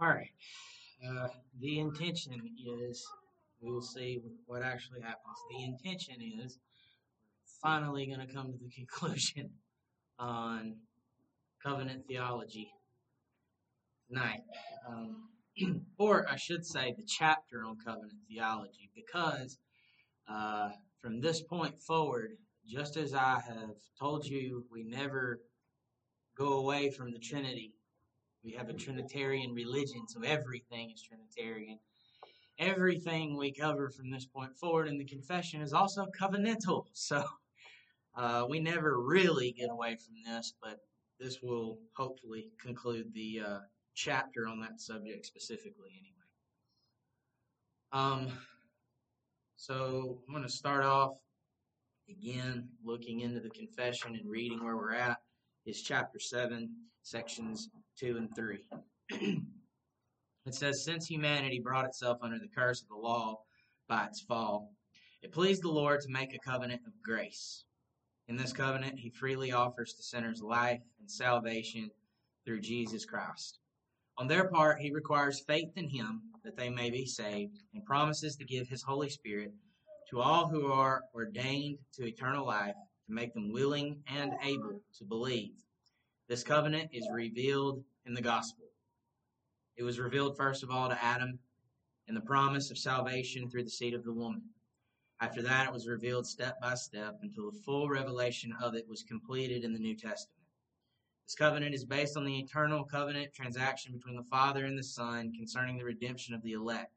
All right. Uh, the intention is, we will see what actually happens. The intention is finally going to come to the conclusion on covenant theology tonight. Um, or I should say the chapter on covenant theology, because uh, from this point forward, just as I have told you, we never go away from the Trinity. We have a Trinitarian religion, so everything is Trinitarian. Everything we cover from this point forward in the confession is also covenantal. So uh, we never really get away from this, but this will hopefully conclude the uh, chapter on that subject specifically, anyway. Um, so I'm going to start off again looking into the confession and reading where we're at is chapter 7, sections 2 and 3. it says, Since humanity brought itself under the curse of the law by its fall, it pleased the Lord to make a covenant of grace. In this covenant, he freely offers to sinners life and salvation through Jesus Christ. On their part, he requires faith in him that they may be saved and promises to give his Holy Spirit to all who are ordained to eternal life to make them willing and able to believe. This covenant is revealed in the gospel. It was revealed first of all to Adam in the promise of salvation through the seed of the woman. After that, it was revealed step by step until the full revelation of it was completed in the New Testament. This covenant is based on the eternal covenant transaction between the Father and the Son concerning the redemption of the elect.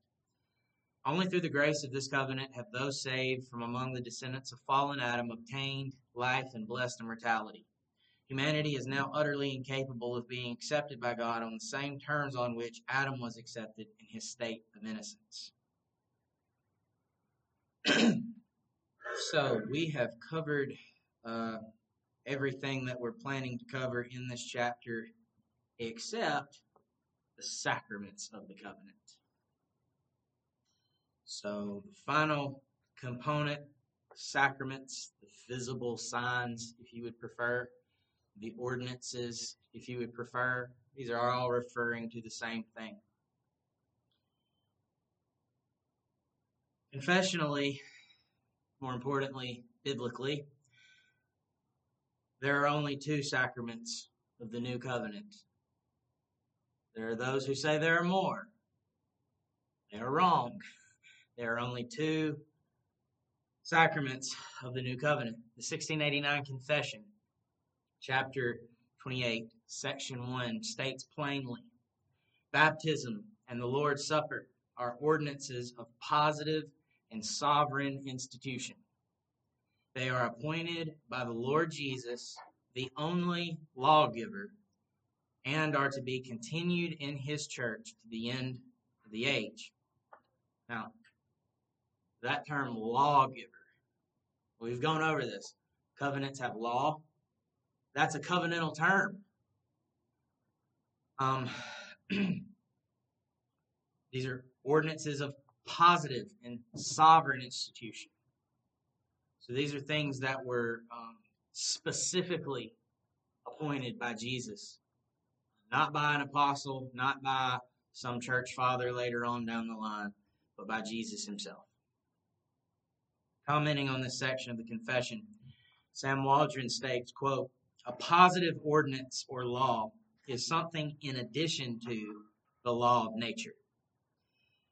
Only through the grace of this covenant have those saved from among the descendants of fallen Adam obtained life and blessed immortality. Humanity is now utterly incapable of being accepted by God on the same terms on which Adam was accepted in his state of innocence. so, we have covered uh, everything that we're planning to cover in this chapter except the sacraments of the covenant. So, the final component, sacraments, the visible signs, if you would prefer, the ordinances, if you would prefer, these are all referring to the same thing. Confessionally, more importantly, biblically, there are only two sacraments of the new covenant. There are those who say there are more. They are wrong. There are only two sacraments of the new covenant. The 1689 Confession, chapter 28, section 1, states plainly Baptism and the Lord's Supper are ordinances of positive and sovereign institution. They are appointed by the Lord Jesus, the only lawgiver, and are to be continued in his church to the end of the age. Now, that term lawgiver, we've gone over this. Covenants have law. That's a covenantal term. Um, these are ordinances of positive and sovereign institution. So these are things that were um, specifically appointed by Jesus, not by an apostle, not by some church father later on down the line, but by Jesus himself. Commenting on this section of the confession, Sam Waldron states, quote, a positive ordinance or law is something in addition to the law of nature.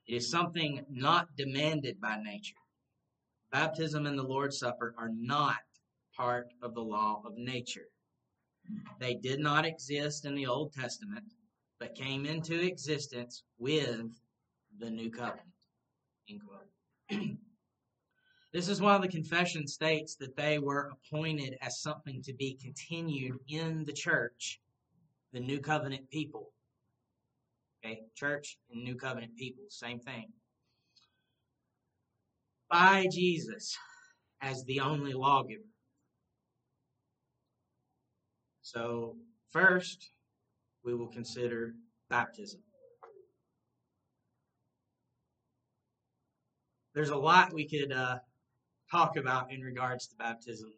It is something not demanded by nature. Baptism and the Lord's Supper are not part of the law of nature. They did not exist in the Old Testament, but came into existence with the new covenant. this is why the confession states that they were appointed as something to be continued in the church, the new covenant people. Okay, church and new covenant people, same thing by Jesus as the only lawgiver. So, first, we will consider baptism. There's a lot we could uh, talk about in regards to baptism.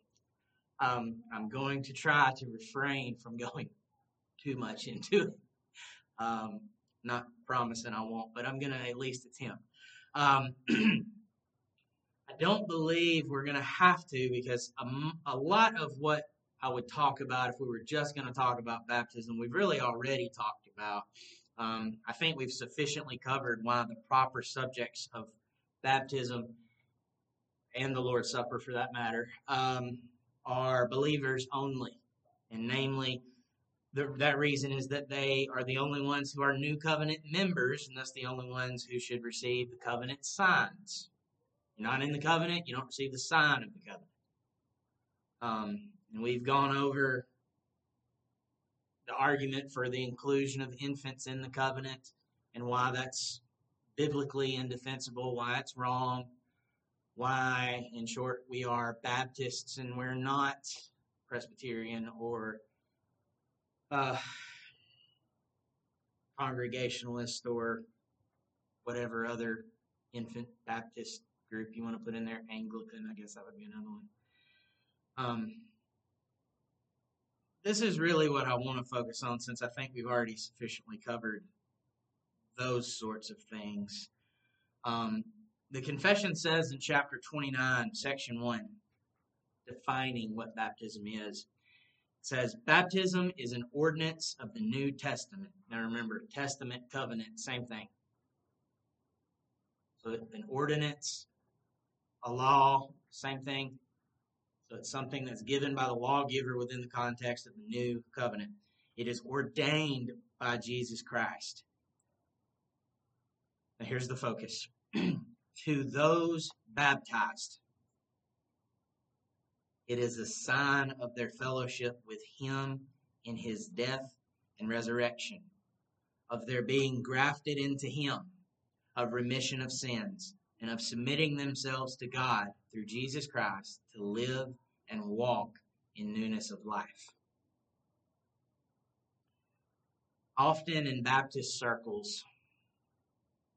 Um, I'm going to try to refrain from going too much into it. Um, not promising I won't, but I'm going to at least attempt. Um, I don't believe we're going to have to because a, a lot of what I would talk about if we were just going to talk about baptism, we've really already talked about. Um, I think we've sufficiently covered why the proper subjects of baptism and the Lord's Supper, for that matter, um, are believers only. And namely, the, that reason is that they are the only ones who are new covenant members, and thus the only ones who should receive the covenant signs. You're not in the covenant, you don't receive the sign of the covenant. Um, and we've gone over the argument for the inclusion of infants in the covenant and why that's biblically indefensible, why it's wrong, why, in short, we are Baptists and we're not Presbyterian or uh, Congregationalist or whatever other infant Baptist group you want to put in there. Anglican, I guess that would be another one. Um, this is really what I want to focus on since I think we've already sufficiently covered those sorts of things. Um, the confession says in chapter 29, section 1, defining what baptism is. It says, Baptism is an ordinance of the New Testament. Now remember, Testament, covenant, same thing. So an ordinance, a law, same thing. So it's something that's given by the lawgiver within the context of the new covenant. It is ordained by Jesus Christ. Now here's the focus. to those baptized. It is a sign of their fellowship with Him in His death and resurrection, of their being grafted into Him, of remission of sins, and of submitting themselves to God through Jesus Christ to live and walk in newness of life. Often in Baptist circles,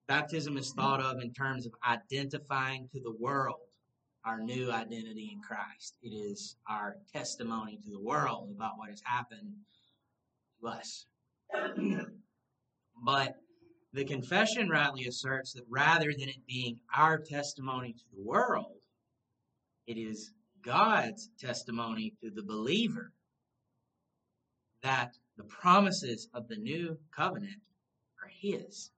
Baptism is thought of in terms of identifying to the world our new identity in Christ. It is our testimony to the world about what has happened to us. but the confession rightly asserts that rather than it being our testimony to the world, it is God's testimony to the believer that the promises of the new covenant are His.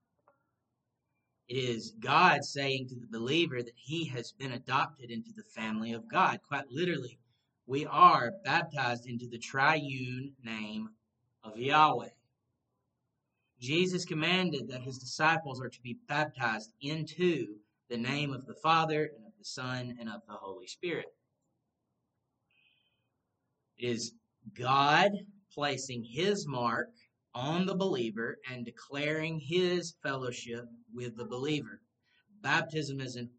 It is God saying to the believer that he has been adopted into the family of God. Quite literally, we are baptized into the triune name of Yahweh. Jesus commanded that his disciples are to be baptized into the name of the Father and of the Son and of the Holy Spirit. It is God placing his mark on the believer and declaring his fellowship with the believer. Baptism is an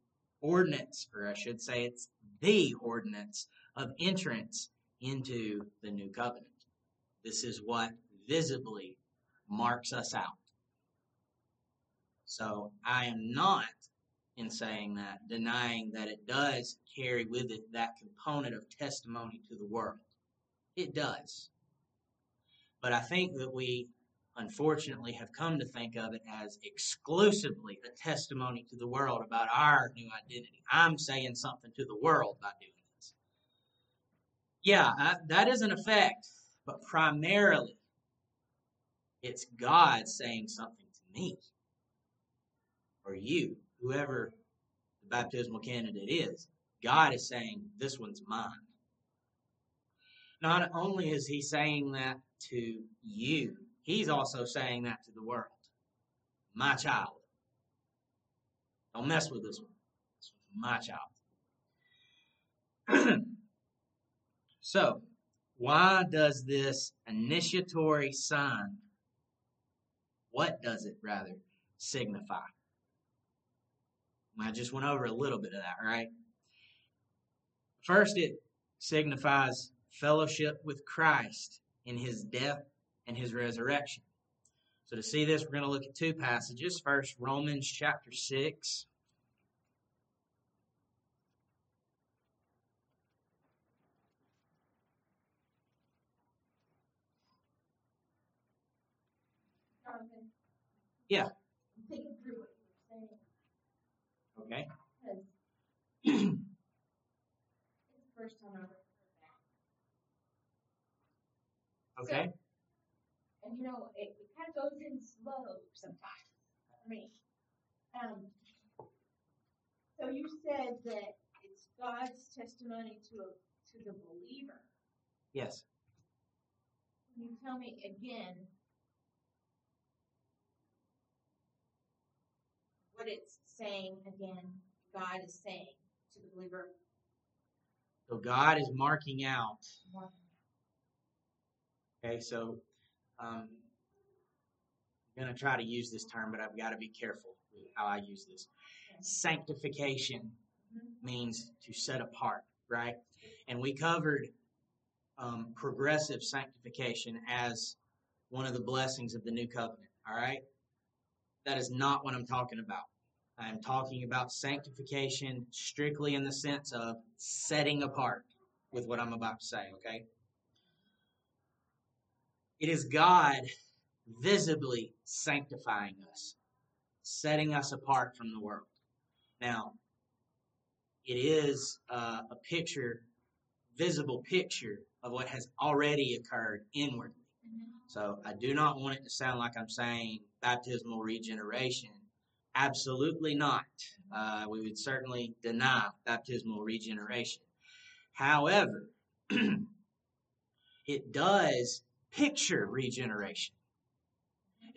ordinance, or I should say it's the ordinance of entrance into the new covenant. This is what visibly marks us out. So I am not, in saying that, denying that it does carry with it that component of testimony to the world. It does. But I think that we unfortunately have come to think of it as exclusively a testimony to the world about our new identity. I'm saying something to the world by doing this. Yeah, I, that is an effect, but primarily it's God saying something to me or you, whoever the baptismal candidate is. God is saying, This one's mine. Not only is He saying that to you, He's also saying that to the world. My child. Don't mess with this one. This one's my child. so, why does this initiatory sign, what does it rather signify? I just went over a little bit of that, right? First, it signifies fellowship with Christ in his death and his resurrection. So to see this, we're going to look at two passages. First, Romans chapter 6. Yeah. Okay. first time ever heard that. Okay. And you know, it, it kind of goes in slow sometimes. I mean, um, so you said that it's God's testimony to a, to the believer. Yes. Can you tell me again what it's saying again? God is saying to the believer. So God is marking out. Okay, so um, I'm going to try to use this term, but I've got to be careful with how I use this. Sanctification means to set apart, right? And we covered um, progressive sanctification as one of the blessings of the new covenant, all right? That is not what I'm talking about. I am talking about sanctification strictly in the sense of setting apart with what I'm about to say, okay? It is God visibly sanctifying us, setting us apart from the world. Now, it is uh, a picture, visible picture of what has already occurred inwardly. So I do not want it to sound like I'm saying baptismal regeneration. Absolutely not. Uh, we would certainly deny baptismal regeneration. However, it does picture regeneration.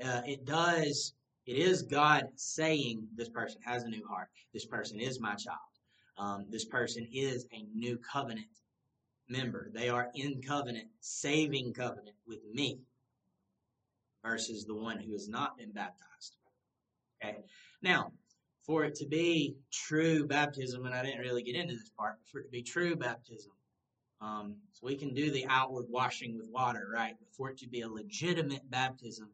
Uh, it does, it is God saying this person has a new heart. This person is my child. Um, this person is a new covenant member. They are in covenant, saving covenant with me versus the one who has not been baptized. Okay. Now, for it to be true baptism, and I didn't really get into this part, but for it to be true baptism, um, so we can do the outward washing with water, right? For it to be a legitimate baptism,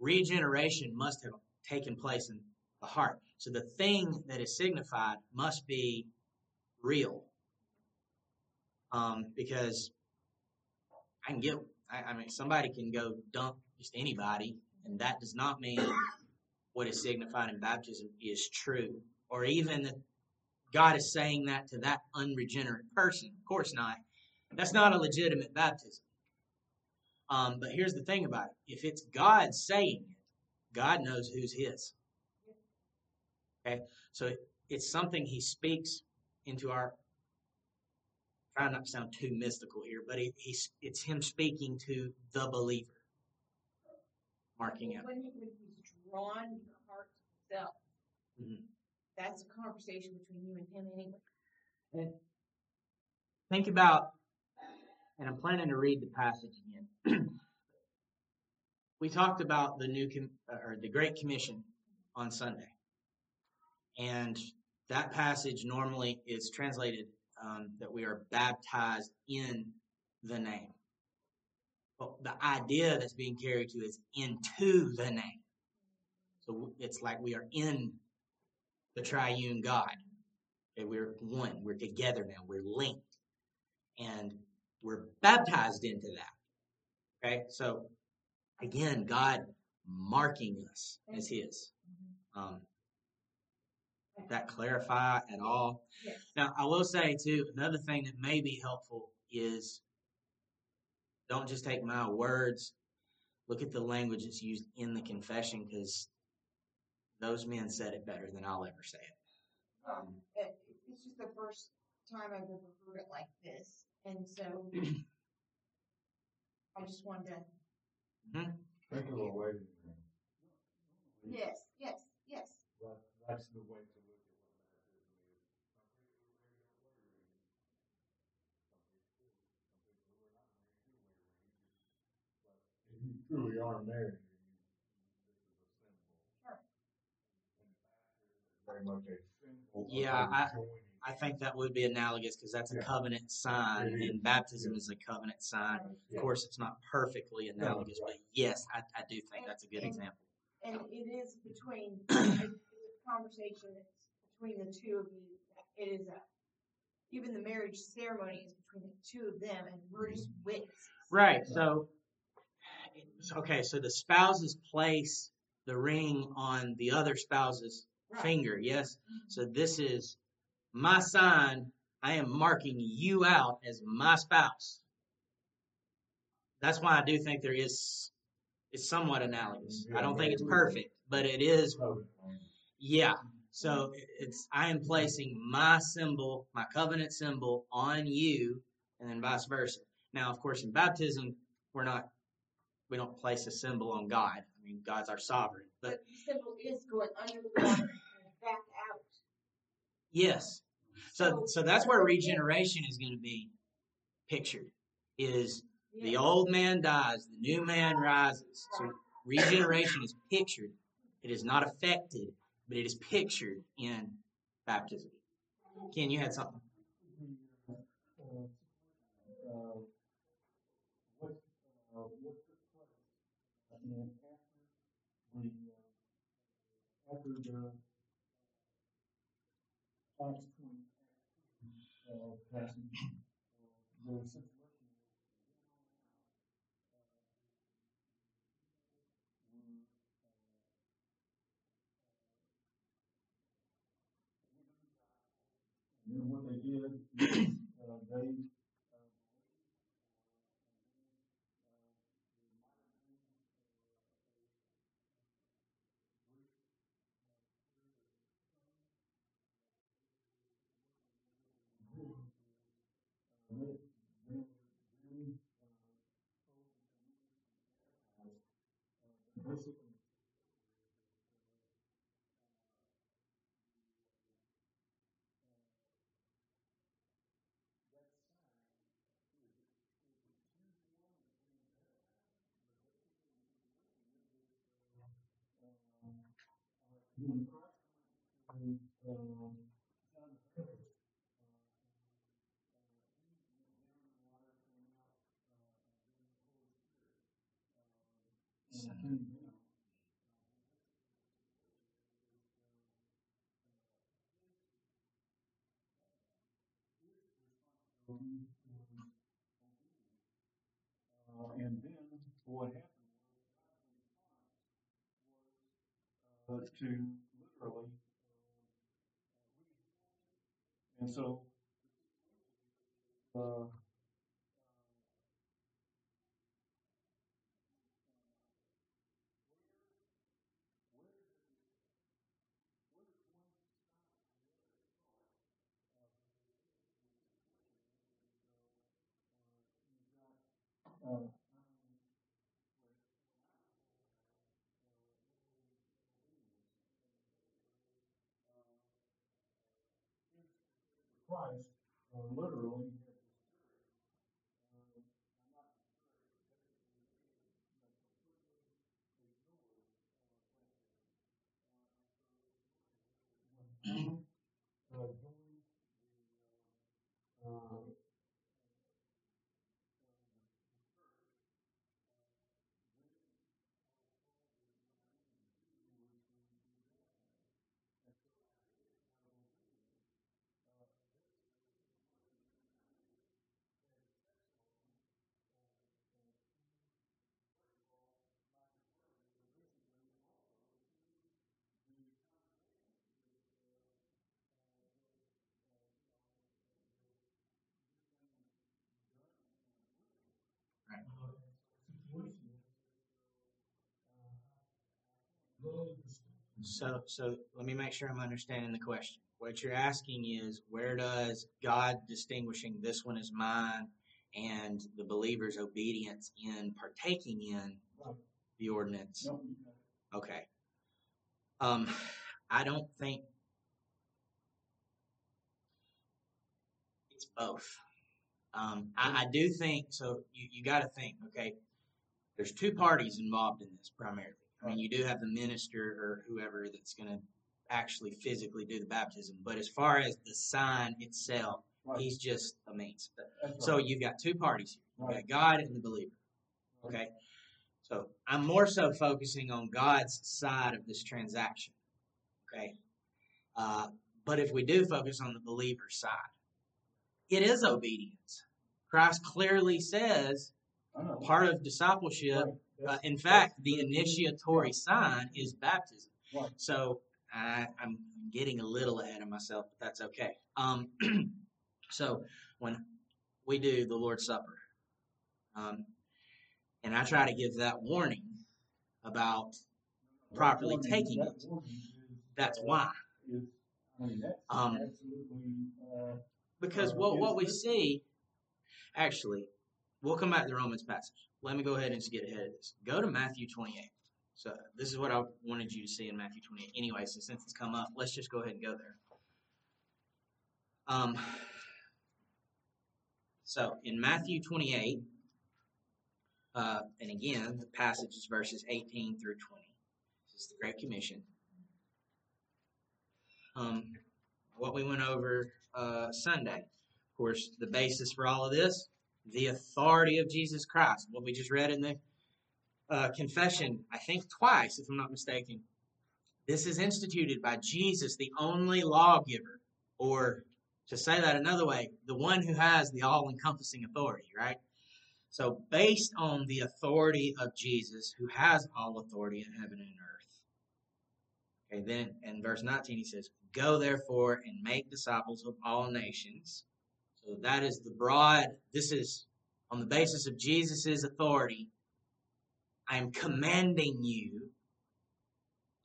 regeneration must have taken place in the heart. So the thing that is signified must be real. Um, because I can get, I, I mean, somebody can go dump just anybody, and that does not mean what is signified in baptism is true, or even that God is saying that to that unregenerate person. Of course not. That's not a legitimate baptism. Um, but here's the thing about it: if it's God saying it, God knows who's His. Okay, so it, it's something He speaks into our. Try not to sound too mystical here, but it's Him speaking to the believer, marking out. When, he, when he's drawn your heart to himself, Mhm. that's a conversation between you and him anyway. And think about, and I'm planning to read the passage again. we talked about the new com- or the Great Commission on Sunday, and that passage normally is translated um, that we are baptized in the name. But the idea that's being carried to is into the name. So it's like we are in the triune God. Okay, we're one. We're together now. We're linked. And we're baptized into that. Okay, so again, God marking us as His. Um, that clarify at all? Yes. Now, I will say too, another thing that may be helpful is don't just take my words. Look at the language that's used in the confession because those men said it better than I'll ever say it. Um, it, it's just the first time I've ever heard it like this, and so I just wanted to. Think of a waiting room. Yes, yes, yes. That, that's the way to look at what baptism is. Some people are ready to wait. Some people who are not married to wait. But if you truly are married, this is a symbol. Sure. And baptism very much a symbol. Yeah, a joining. I think that would be analogous because that's a Yeah. covenant sign, It is. and baptism is a covenant sign. Of course, it's not perfectly analogous, right. but yes, I, I do think that's a good And- example. And it is between, it's a conversation that's between the two of you. It is a, even the marriage ceremony is between the two of them, and we're just mm-hmm. witnesses. Right. So, okay, so the spouses place the ring on the other spouse's Right. finger, yes? Mm-hmm. So this is my sign. I am marking you out as my spouse. That's why I do think there is, it's somewhat analogous. I don't think it's perfect, but it is, yeah. So it's, I am placing my symbol, my covenant symbol on you, and then vice versa. Now, of course, in baptism, we're not, we don't place a symbol on God. I mean, God's our sovereign, but But the symbol is going under the water and back out. Yes. So so that's where regeneration is going to be pictured. Is the old man dies, the new man rises. So regeneration is pictured. It is not affected, but it is pictured in baptism. Ken, you had something. Uh, uh, what, uh, what took place, uh, and after the, And then what they did, uh, they, uh, basically, when Christ, um, um, John the Baptist, uh, uh, Uh, and then what happened was uh, to literally, uh, and so uh, uh, uh, literally So so let me make sure I'm understanding the question. What you're asking is where does God distinguishing this one is mine and the believer's obedience in partaking in the ordinance? No, you got it. Okay. Um, I don't think it's both. Um, I, I do think so. You, you got to think, okay, there's two parties involved in this primarily. I mean, you do have the minister or whoever that's going to actually physically do the baptism, but as far as the sign itself, Right. he's just a means. That's So you've got two parties here. You've Right. got God and the believer. Okay. So I'm more so focusing on God's side of this transaction. Okay. Uh, but if we do focus on the believer's side, it is obedience. Christ clearly says, Part of discipleship, Right, uh, in fact, the initiatory sign is baptism. So I, I'm getting a little ahead of myself, but that's okay. Um, so when we do the Lord's Supper, um, and I try to give that warning about properly taking it. That's uh, why. Is, I mean, that's Um, uh, Because Uh, what, what we see, actually, we'll come back to the Romans passage. Let me go ahead and just get ahead of this. Go to Matthew 28. So this is what I wanted you to see in Matthew 28. Anyway, so since it's come up, let's just go ahead and go there. Um, so in Matthew 28, uh, and again, the passage is verses 18 through 20. This is the Great Commission. Um, what we went over uh, Sunday. Of course, the basis for all of this, the authority of Jesus Christ. What we just read in the uh, confession, I think twice, if I'm not mistaken. This is instituted by Jesus, the only lawgiver, or to say that another way, the one who has the all encompassing authority, right? So, based on the authority of Jesus, who has all authority in heaven and earth. Okay, then in verse 19 he says, Go therefore and make disciples of all nations. So that is the broad, this is on the basis of Jesus' authority. I am commanding you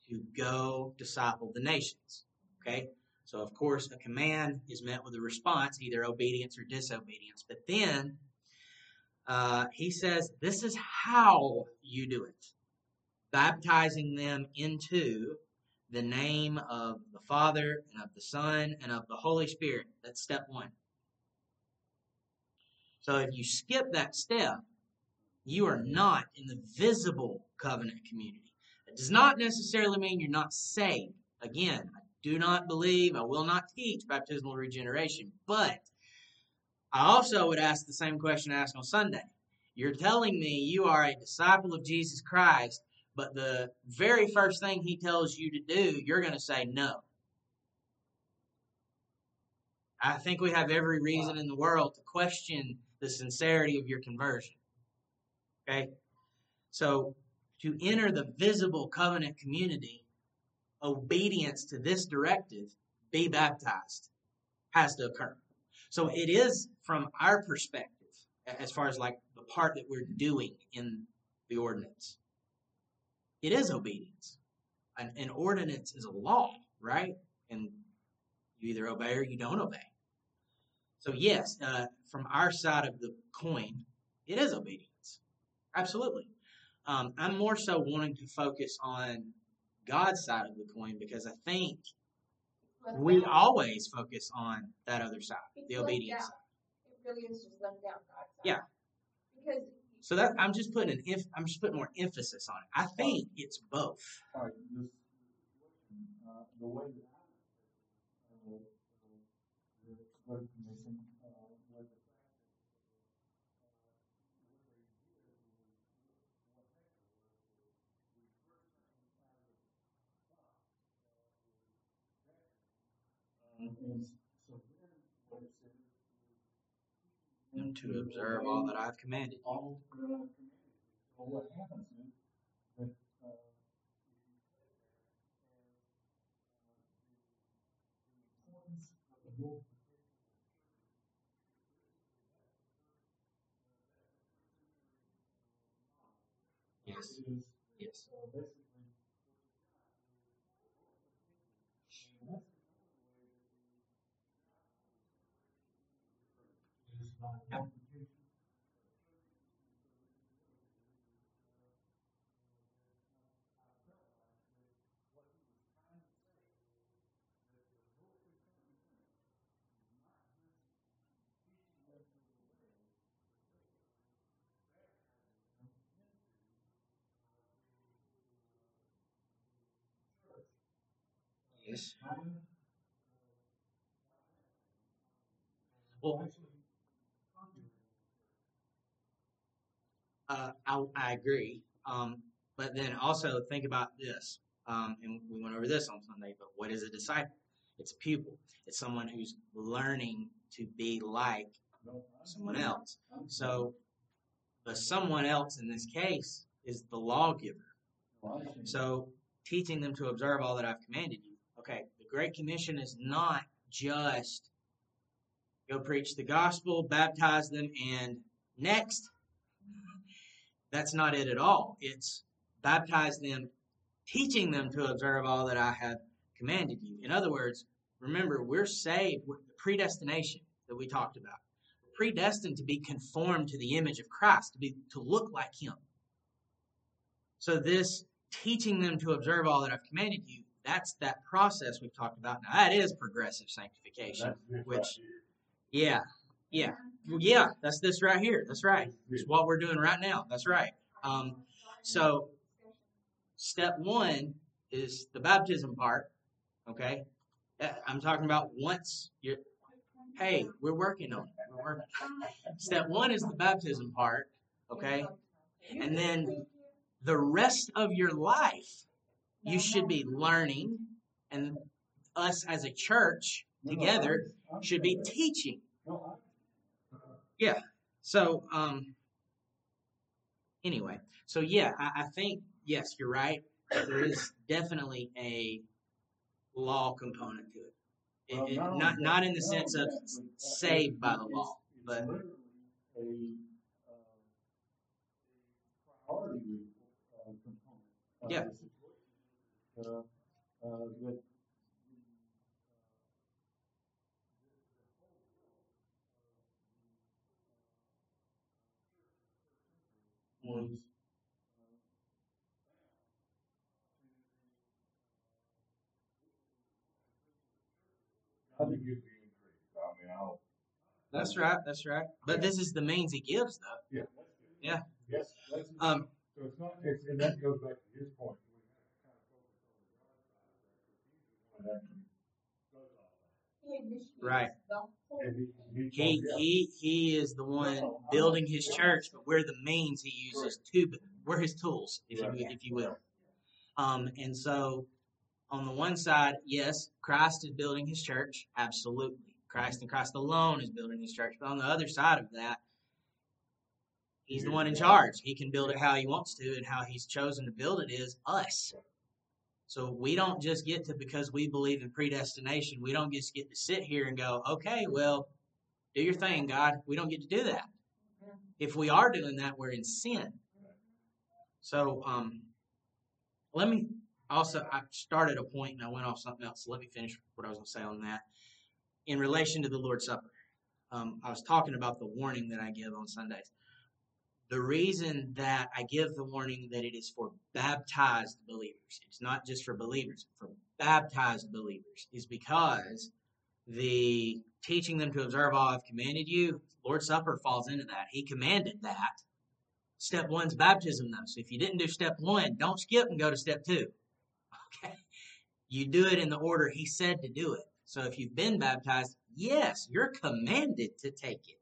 to go disciple the nations. Okay? So, of course, a command is met with a response, either obedience or disobedience. But then uh, he says, This is how you do it baptizing them into the name of the Father and of the Son and of the Holy Spirit. That's step one. So if you skip that step, you are not in the visible covenant community. It does not necessarily mean you're not saved. Again, I do not believe, I will not teach baptismal regeneration, but I also would ask the same question I asked on Sunday. You're telling me you are a disciple of Jesus Christ, but the very first thing he tells you to do, you're going to say no. I think we have every reason in the world to question the sincerity of your conversion. Okay? So, to enter the visible covenant community, obedience to this directive, be baptized, has to occur. So, it is from our perspective, as far as like the part that we're doing in the ordinance, it is obedience. An, an ordinance is a law, right? And you either obey or you don't obey. So, yes, uh, from our side of the coin, it is obedience. Absolutely. Um, I'm more so wanting to focus on God's side of the coin because I think Left we out. always focus on that other side, It's the obedience out. side. It really is just left out God's side. Yeah. Because. So that I'm just putting an if I'm just putting more emphasis on it. I think it's both. all right, this, uh, the way that I, uh, uh, the Great Commission, uh, was the fact that, uh, what they did was, what happened was, the first thing out of the box, uh, and so then what it said is, And to observe all that I've commanded. all what happens you say that, the importance of the book Yes. Yes. uh, basically, and that's Yes. Well, actually, popular. Uh, I, I agree. Um, but then also think about this. Um, and we went over this on Sunday, but what is a disciple? It's a pupil. It's someone who's learning to be like someone else. So the someone else in this case is the lawgiver. So teaching them to observe all that I've commanded you. Okay, the Great Commission is not just go preach the gospel, baptize them, and next. That's not it at all. It's baptize them, teaching them to observe all that I have commanded you. In other words, remember, we're saved with the predestination that we talked about. Predestined to be conformed to the image of Christ, to be to look like him. So this teaching them to observe all that I've commanded you, that's that process we've talked about. Now that is progressive sanctification. Which- Yeah. Yeah. Yeah, that's this right here. That's right. It's what we're doing right now. That's right. Um, so step one is the baptism part. Okay. Uh, I'm talking about once you're, hey, we're working on it. We're working. Step one is the baptism part. Okay. And then the rest of your life, you should be learning, and us as a church No, no, together I- I should be teaching. I- So, um, anyway, so yeah, I, I think yes, you're right. There is definitely a law component to it. It- Well, it- not not not in the not sense of that, uh, saved by the law, it's but a, uh, priority, uh, component of Yeah. the situation. Uh, uh, that was I think it'd be increased, I mean, I'll. that's right, that's right. But this is the means he gives, though. Yeah. Yeah. Yes, Um, so it's not, it's, and that goes back to his point, Right. He, he. he yeah. he he is the one building his church, but we're the means he uses to. We're his tools, if you if you will. Um, and so, on the one side, yes, Christ is building his church, absolutely. Christ and Christ alone is building his church. But on the other side of that, he's the one in charge. He can build it how he wants to, and how he's chosen to build it is us. So we don't just get to because we believe in predestination. We don't just get to sit here and go, okay, well, do your thing, God. We don't get to do that. If we are doing that, we're in sin. So, um, let me also, I started a point and I went off something else. So let me finish what I was going to say on that. In relation to the Lord's Supper, um, I was talking about the warning that I give on Sundays. The reason that I give the warning that it is for baptized believers, it's not just for believers, for baptized believers, is because the teaching them to observe all I've commanded you, Lord's Supper falls into that. He commanded that. Step one's baptism, though. So if you didn't do step one, don't skip and go to step two. Okay? You do it in the order He said to do it. So if you've been baptized, yes, you're commanded to take it.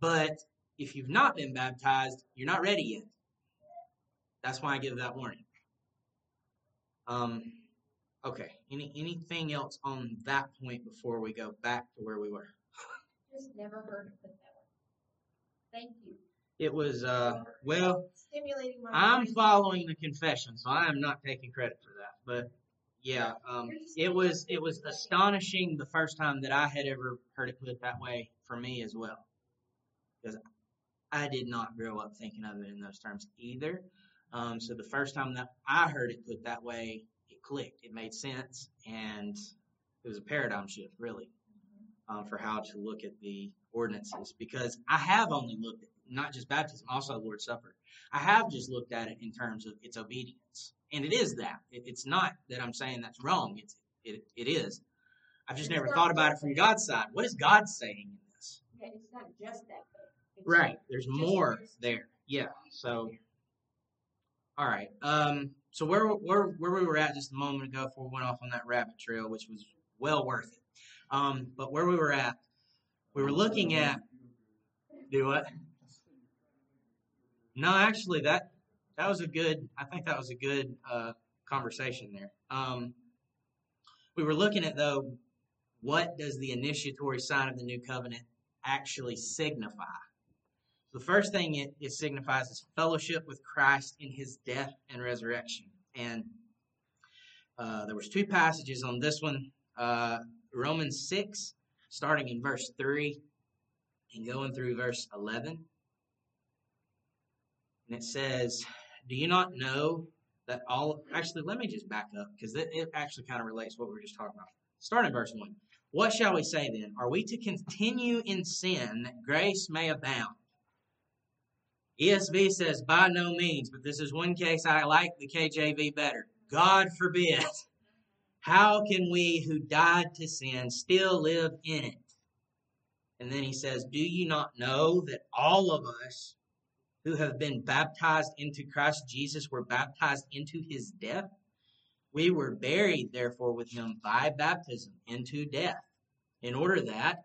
But if you've not been baptized, you're not ready yet. That's why I give that warning. Um, okay. Any anything else on that point before we go back to where we were? Just never heard it put that way. Thank you. It was uh well, Stimulating my. I'm following the confession, so I am not taking credit for that. But yeah, um, it was it was astonishing the first time that I had ever heard it put that way for me as well, because I did not grow up thinking of it in those terms either. Um, so the first time that I heard it put that way, it clicked. It made sense, and it was a paradigm shift, really, um, for how to look at the ordinances. Because I have only looked at not just baptism, also the Lord's Supper. I have just looked at it in terms of its obedience, and it is that. It, it's not that I'm saying that's wrong. It's it, it is. I've just It's never thought about it from. God's side. What is God saying in this? Yeah, it's not just that. Right. There's more there. Yeah. So, all right. Um. So where where where we were at just a moment ago before we went off on that rabbit trail, which was well worth it. Um. But where we were at, we were looking at do what? No, actually, that that was a good. I think that was a good uh, conversation there. Um, we were looking at though, what does the initiatory sign of the new covenant actually signify? The first thing it, it signifies is fellowship with Christ in his death and resurrection. And uh, there was two passages on this one. Uh, Romans 6, starting in verse 3 and going through verse 11. And it says, Do you not know that all. Actually, let me just back up because it, it actually kind of relates what we were just talking about. Start in verse 1. What shall we say then? Are we to continue in sin that grace may abound? ESV says, by no means, but this is one case I like the KJV better. God forbid. How can we who died to sin still live in it? And then he says, Do you not know that all of us who have been baptized into Christ Jesus were baptized into his death? We were buried, therefore, with him by baptism into death, in order that,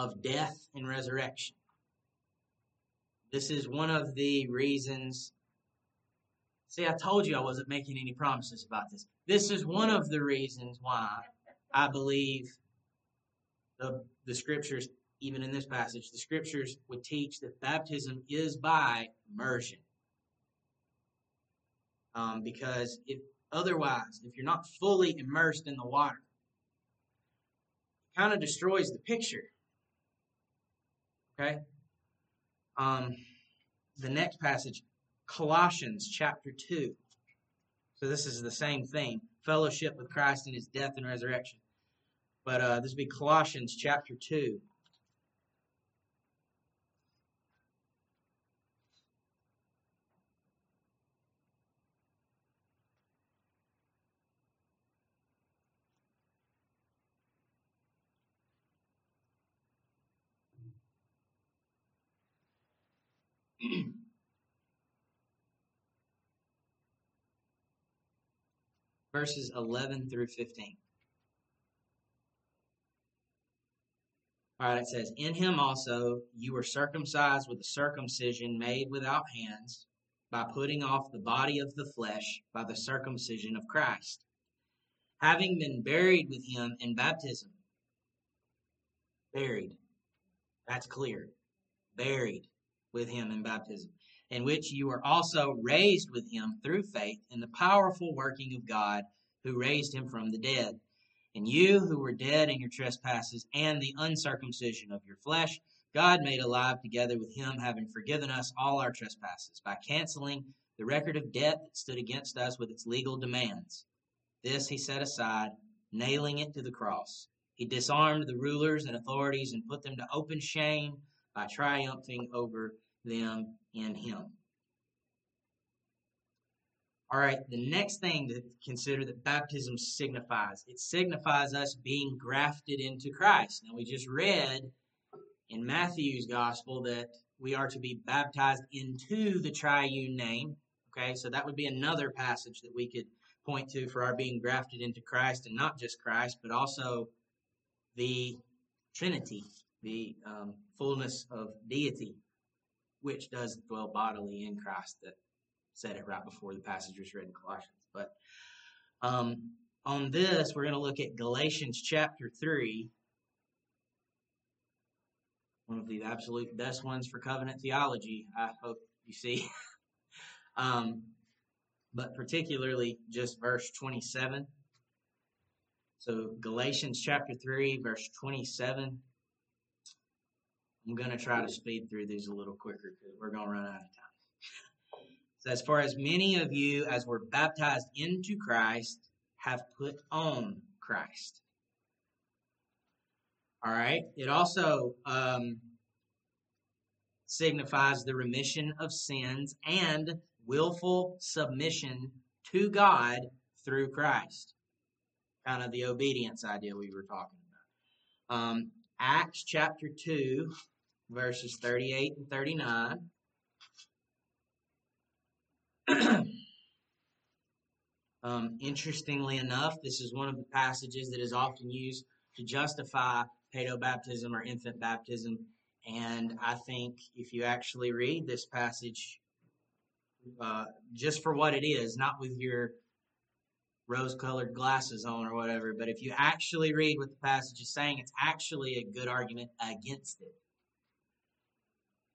of death and resurrection. This is one of the reasons. See, I told you I wasn't making any promises about this. This is one of the reasons why I believe the, the scriptures, even in this passage, the scriptures would teach that baptism is by immersion. Um, because if otherwise, if you're not fully immersed in the water, kind of destroys the picture. Okay? Um, the next passage, Colossians chapter 2. So this is the same thing fellowship with Christ in his death and resurrection. But uh, this would be Colossians chapter 2. Verses 11 through 15. All right, it says, In him also you were circumcised with a circumcision made without hands, by putting off the body of the flesh by the circumcision of Christ, having been buried with him in baptism. Buried. That's clear. Buried with him in baptism, in which you were also raised with him through faith in the powerful working of God who raised him from the dead and you who were dead in your trespasses and the uncircumcision of your flesh, God made alive together with him, having forgiven us all our trespasses by canceling the record of debt that stood against us with its legal demands. This he set aside, nailing it to the cross. He disarmed the rulers and authorities and put them to open shame by triumphing over them in him. All right, the next thing to consider that baptism signifies it signifies us being grafted into Christ. Now, we just read in Matthew's gospel that we are to be baptized into the triune name. Okay, so that would be another passage that we could point to for our being grafted into Christ, and not just Christ, but also the Trinity, the um, fullness of deity, which does dwell bodily in Christ. That said it right before the passage was read in Colossians. But um, on this, we're going to look at Galatians chapter 3, one of the absolute best ones for covenant theology, I hope you see. um, but particularly just verse 27. So, Galatians chapter 3, verse 27. I'm going to try to speed through these a little quicker because we're going to run out of time. So, as far as many of you as were baptized into Christ have put on Christ. All right. It also um, signifies the remission of sins and willful submission to God through Christ. Kind of the obedience idea we were talking about. Um, Acts chapter 2, verses 38 and 39. um, interestingly enough, this is one of the passages that is often used to justify paedobaptism or infant baptism. And I think if you actually read this passage uh, just for what it is, not with your rose colored glasses on or whatever, but if you actually read what the passage is saying, it's actually a good argument against it.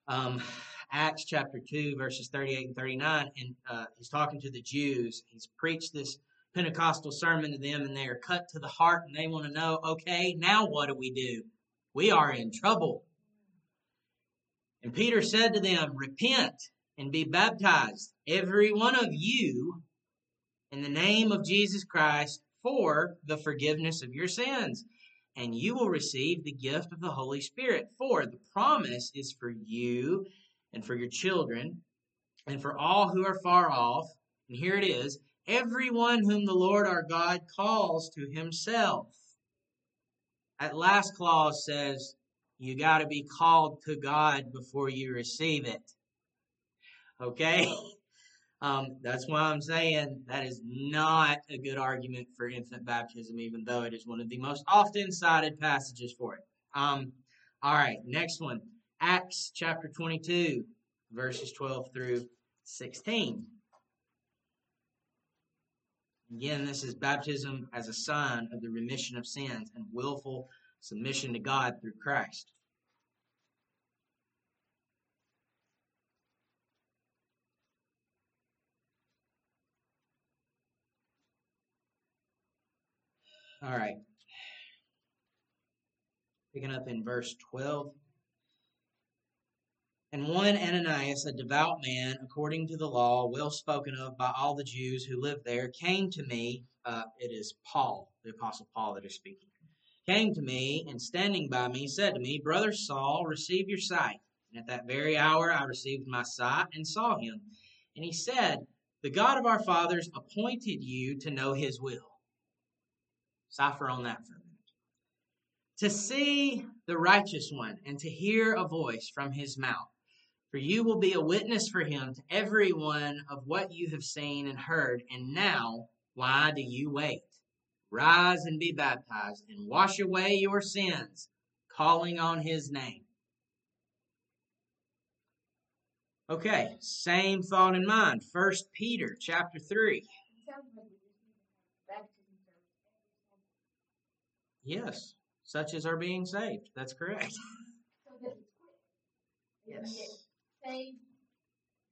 Um, Acts chapter 2, verses 38 and 39, and uh, he's talking to the Jews. He's preached this Pentecostal sermon to them, and they are cut to the heart, and they want to know, okay, now what do we do? We are in trouble. And Peter said to them, Repent and be baptized, every one of you, in the name of Jesus Christ, for the forgiveness of your sins, and you will receive the gift of the Holy Spirit. For the promise is for you and for your children, and for all who are far off. And here it is everyone whom the Lord our God calls to himself. That last clause says you got to be called to God before you receive it. Okay? Um, that's why I'm saying that is not a good argument for infant baptism, even though it is one of the most often cited passages for it. Um, all right, next one Acts chapter 22, verses 12 through 16. Again, this is baptism as a sign of the remission of sins and willful submission to God through Christ. All right. Picking up in verse 12. And one Ananias, a devout man, according to the law, well spoken of by all the Jews who lived there, came to me. Uh, it is Paul, the Apostle Paul, that is speaking. Came to me and standing by me said to me, Brother Saul, receive your sight. And at that very hour I received my sight and saw him. And he said, The God of our fathers appointed you to know his will. Cipher on that for a minute. To see the righteous one and to hear a voice from his mouth. For you will be a witness for him to everyone of what you have seen and heard. And now, why do you wait? Rise and be baptized and wash away your sins, calling on his name. Okay, same thought in mind. First Peter chapter 3. It sounds like we just need to have baptism service Yes, such as are being saved. That's correct. so that it's quick. And saved,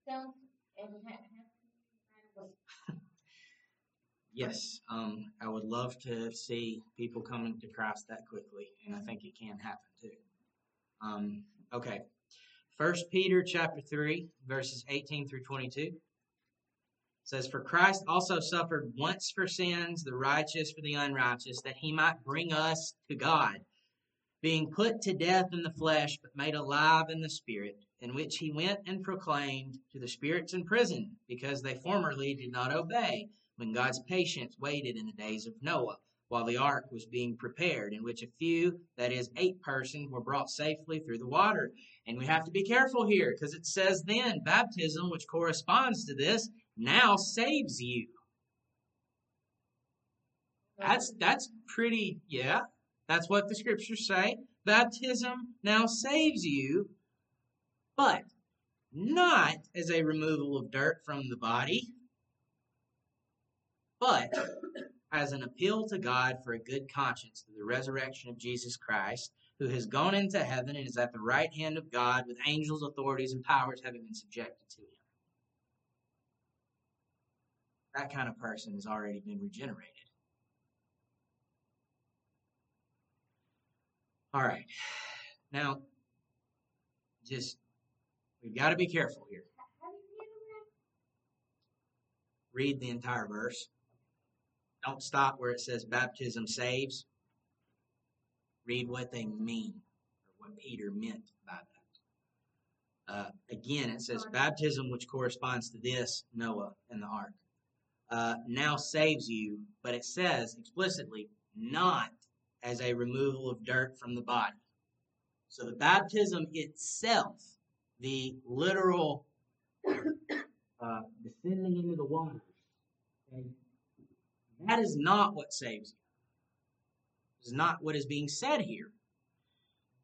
dunked, and have, have. Yes, um, I would love to see people coming to Christ that quickly, and I think it can happen too. Um, okay, First Peter chapter three, verses eighteen through twenty-two says, "For Christ also suffered once for sins, the righteous for the unrighteous, that he might bring us to God, being put to death in the flesh, but made alive in the spirit." In which he went and proclaimed to the spirits in prison, because they formerly did not obey when God's patience waited in the days of Noah, while the ark was being prepared, in which a few, that is, eight persons, were brought safely through the water. And we have to be careful here, because it says then, baptism, which corresponds to this, now saves you. That's that's pretty yeah. That's what the scriptures say. Baptism now saves you, but not as a removal of dirt from the body, but as an appeal to God for a good conscience through the resurrection of Jesus Christ, who has gone into heaven and is at the right hand of God with angels, authorities, and powers having been subjected to him. That kind of person has already been regenerated. All right. Now, just we've got to be careful here. How do you handle Read the entire verse. Don't stop where it says baptism saves. Read what they mean, or what Peter meant by that. Uh, again, it says baptism, which corresponds to this Noah and the ark, uh, now saves you, but it says explicitly not as a removal of dirt from the body. So the baptism itself, the literal uh, descending into the waters, that is not what saves you. Is not what is being said here.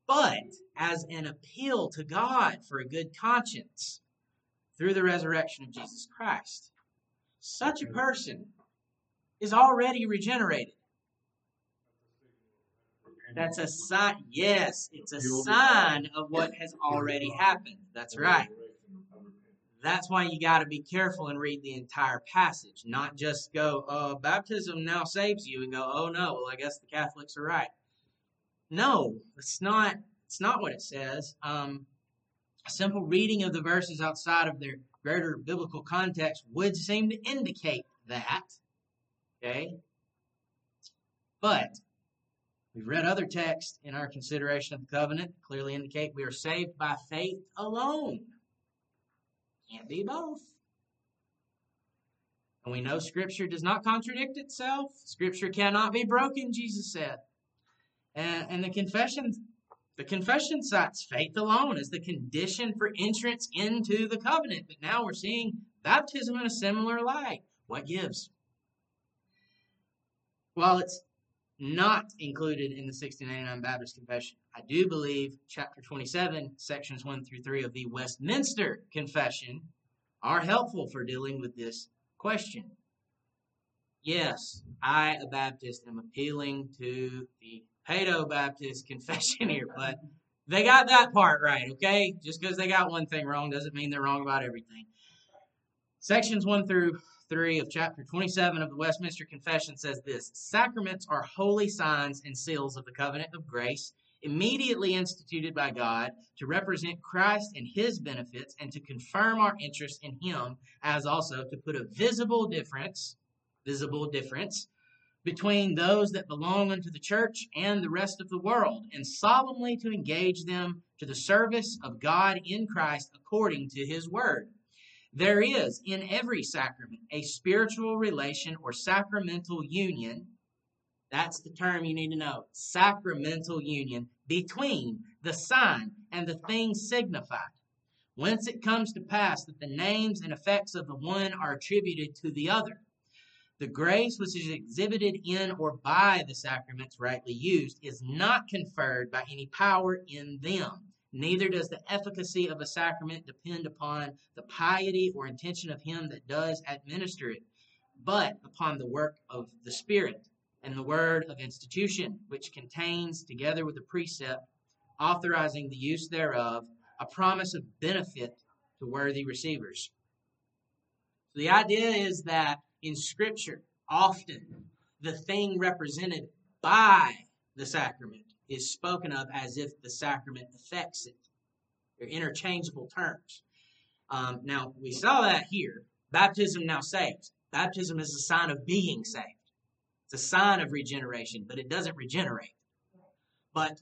But as an appeal to God for a good conscience through the resurrection of Jesus Christ, such a person is already regenerated. That's a sign. Yes, it's a sign of what has already happened. That's right. That's why you got to be careful and read the entire passage, not just go, "Oh, baptism now saves you," and go, "Oh no, well I guess the Catholics are right." No, it's not. It's not what it says. Um, a simple reading of the verses outside of their greater biblical context would seem to indicate that. Okay, but We've read other texts in our consideration of the covenant clearly indicate we are saved by faith alone. Can't be both. And we know Scripture does not contradict itself. Scripture cannot be broken, Jesus said. And, and the confession, the confession cites faith alone as the condition for entrance into the covenant. But now we're seeing baptism in a similar light. What gives? While it's not included in the 1689 Baptist Confession. I do believe chapter 27, sections 1 through 3 of the Westminster Confession are helpful for dealing with this question. Yes, I, a Baptist, am appealing to the Paedo Baptist Confession here, but they got that part right, okay? Just because they got one thing wrong doesn't mean they're wrong about everything. Sections 1 through 3 of chapter 27 of the Westminster Confession says this Sacraments are holy signs and seals of the covenant of grace, immediately instituted by God to represent Christ and his benefits and to confirm our interest in him, as also to put a visible difference, visible difference, between those that belong unto the church and the rest of the world, and solemnly to engage them to the service of God in Christ according to his word there is in every sacrament a spiritual relation or sacramental union. That's the term you need to know. Sacramental union between the sign and the thing signified. Whence it comes to pass that the names and effects of the one are attributed to the other. The grace which is exhibited in or by the sacraments rightly used is not conferred by any power in them Neither does the efficacy of a sacrament depend upon the piety or intention of him that does administer it, but upon the work of the Spirit and the word of institution, which contains, together with the precept authorizing the use thereof, a promise of benefit to worthy receivers. So the idea is that in Scripture, often the thing represented by the sacrament is spoken of as if the sacrament affects it. They're interchangeable terms. Um, now, we saw that here. Baptism now saves. Baptism is a sign of being saved. It's a sign of regeneration, but it doesn't regenerate. But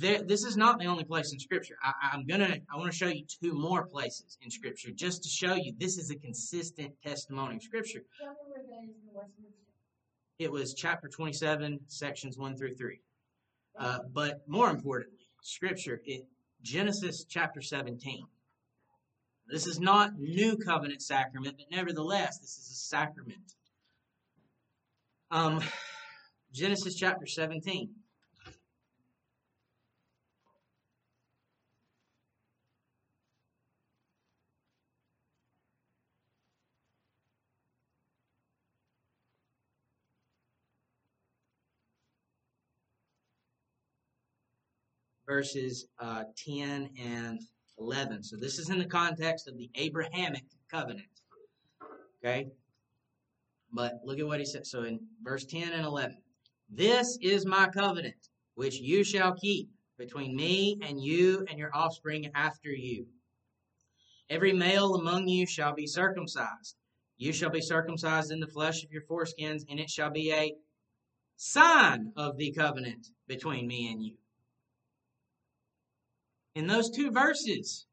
there, this is not the only place in Scripture. I, am gonna, I want to show you two more places in Scripture just to show you this is a consistent testimony of Scripture. It was chapter 27, sections 1 through 3. Uh, but more importantly, Scripture, it, Genesis chapter 17. This is not new covenant sacrament, but nevertheless, this is a sacrament. Um, Genesis chapter 17. Verses uh, 10 and 11. So this is in the context of the Abrahamic covenant. Okay? But look at what he said. So in verse 10 and 11, this is my covenant, which you shall keep, between me and you and your offspring after you. Every male among you shall be circumcised. You shall be circumcised in the flesh of your foreskins, and it shall be a sign of the covenant between me and you. In those two verses,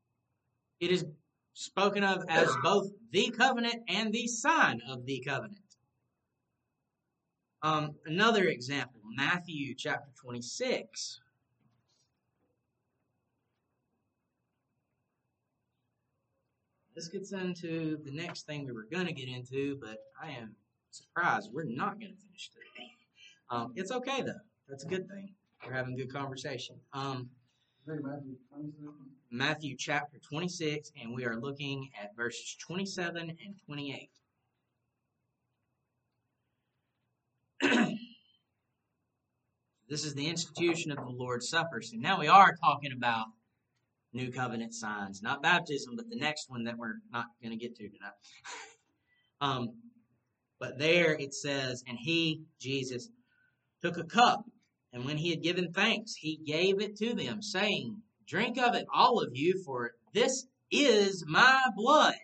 it is spoken of as both the covenant and the sign of the covenant. Um, another example, Matthew chapter 26. This gets into the next thing we were going to get into, but I am surprised we're not going to finish today. Um, it's okay though. That's a good thing. We're having good conversation. Um, Matthew chapter 26, and we are looking at verses 27 and 28. this is the institution of the Lord's Supper. So now we are talking about new covenant signs, not baptism, but the next one that we're not going to get to tonight. um, but there it says, and he, Jesus, took a cup, and when he had given thanks, he gave it to them, saying, Drink of it, all of you, for this is my blood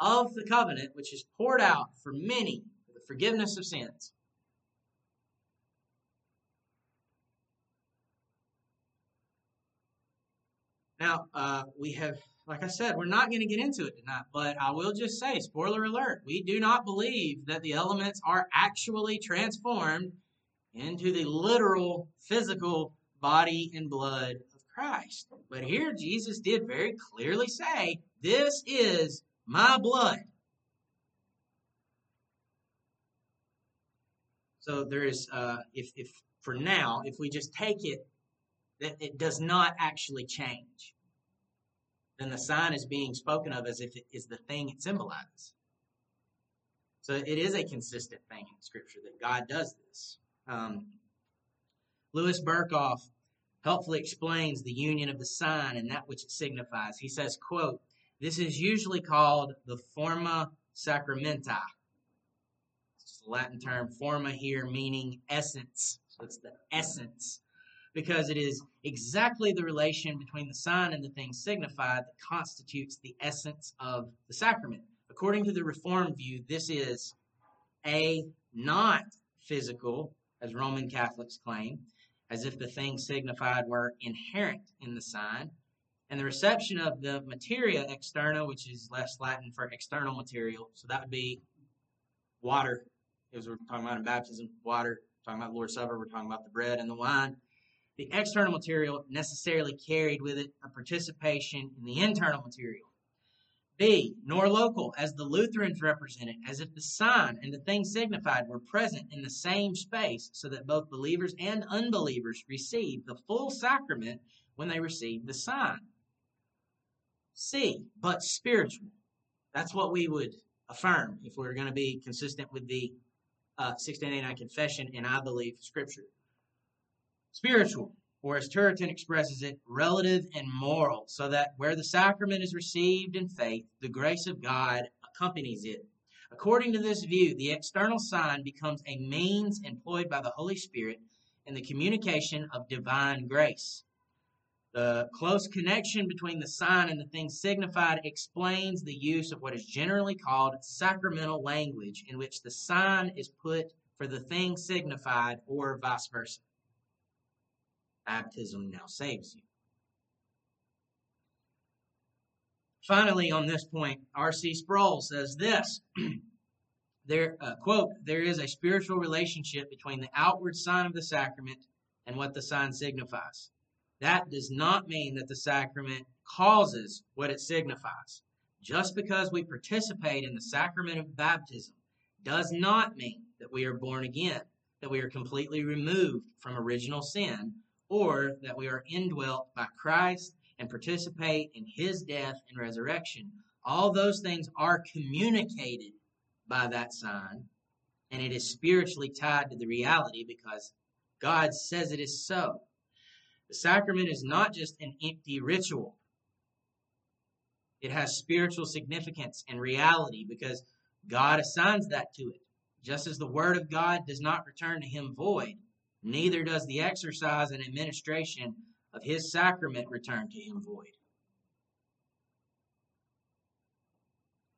of the covenant, which is poured out for many for the forgiveness of sins. Now, uh, we have, like I said, we're not going to get into it tonight, but I will just say, spoiler alert, we do not believe that the elements are actually transformed into the literal physical body and blood of Christ. But here Jesus did very clearly say, This is my blood. So there is, uh, if, if for now, if we just take it that it does not actually change, then the sign is being spoken of as if it is the thing it symbolizes. So it is a consistent thing in Scripture that God does this. Um, Louis Berkhof helpfully explains the union of the sign and that which it signifies. He says, quote, This is usually called the forma sacramenta. It's just a Latin term, forma here meaning essence. So it's the essence. Because it is exactly the relation between the sign and the thing signified that constitutes the essence of the sacrament. According to the Reformed view, this is a not physical, as Roman Catholics claim, as if the thing signified were inherent in the sign, and the reception of the materia externa, which is less Latin for external material. So that would be water, as we're talking about in baptism, water, talking about Lord's Supper, we're talking about the bread and the wine. The external material necessarily carried with it a participation in the internal material. B, nor local, as the Lutherans represent it, as if the sign and the thing signified were present in the same space, so that both believers and unbelievers receive the full sacrament when they receive the sign. C, but spiritual. That's what we would affirm if we are going to be consistent with the uh, 1689 Confession and I believe Scripture. Spiritual, or as Turretin expresses it, relative and moral, so that where the sacrament is received in faith, the grace of God accompanies it. According to this view, the external sign becomes a means employed by the Holy Spirit in the communication of divine grace. The close connection between the sign and the thing signified explains the use of what is generally called sacramental language, in which the sign is put for the thing signified, or vice versa. Baptism now saves you. Finally, on this point, R.C. Sproul says this. there, uh, quote, there is a spiritual relationship between the outward sign of the sacrament and what the sign signifies. That does not mean that the sacrament causes what it signifies. Just because we participate in the sacrament of baptism does not mean that we are born again, that we are completely removed from original sin, or that we are indwelt by Christ and participate in his death and resurrection. All those things are communicated by that sign, and it is spiritually tied to the reality because God says it is so. The sacrament is not just an empty ritual. It has spiritual significance and reality because God assigns that to it. Just as the word of God does not return to him void, neither does the exercise and administration of his sacrament return to him void.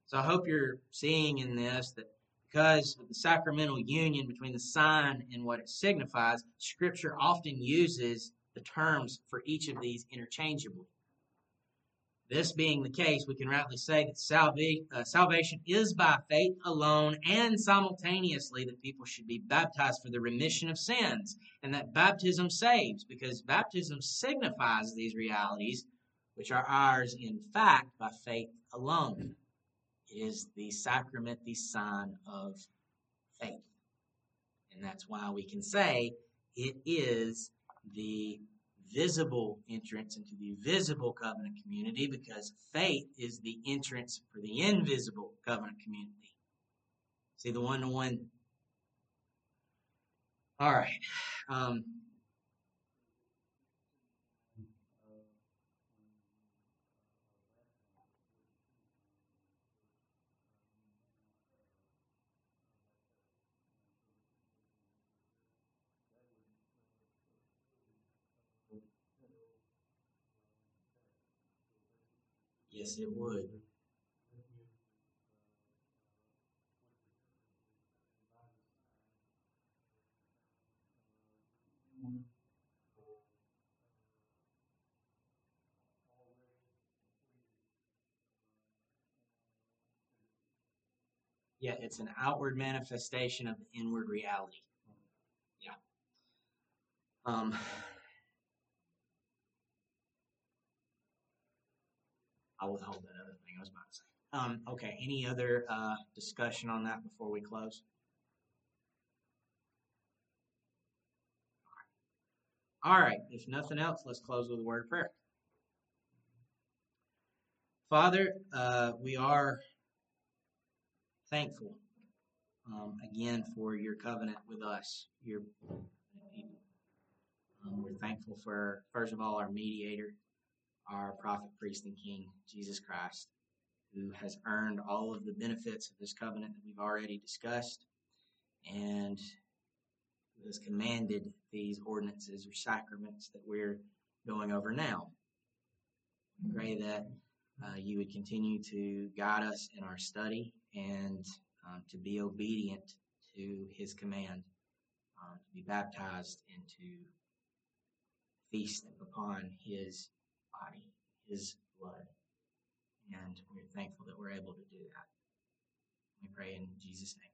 So I hope you're seeing in this that because of the sacramental union between the sign and what it signifies, Scripture often uses the terms for each of these interchangeably. This being the case, we can rightly say that uh, salvation is by faith alone, and simultaneously that people should be baptized for the remission of sins, and that baptism saves, because baptism signifies these realities, which are ours in fact by faith alone. It is the sacrament, the sign of faith. And that's why we can say it is the visible entrance into the visible covenant community because faith is the entrance for the invisible covenant community. See the one to one? All right. Um, yes, it would. Yeah, it's an outward manifestation of the inward reality. Yeah. Um, I'll withhold that other thing I was about to say. Um, okay, any other uh, discussion on that before we close? All right, if nothing else, let's close with a word of prayer. Father, uh, we are thankful um, again for your covenant with us, your. Um, we're thankful for, first of all, our mediator, our prophet, priest, and king, Jesus Christ, who has earned all of the benefits of this covenant that we've already discussed and who has commanded these ordinances or sacraments that we're going over now. We pray that uh, you would continue to guide us in our study and um, to be obedient to his command, um, to be baptized and to feast upon his body, his blood. And we're thankful that we're able to do that. We pray in Jesus' name.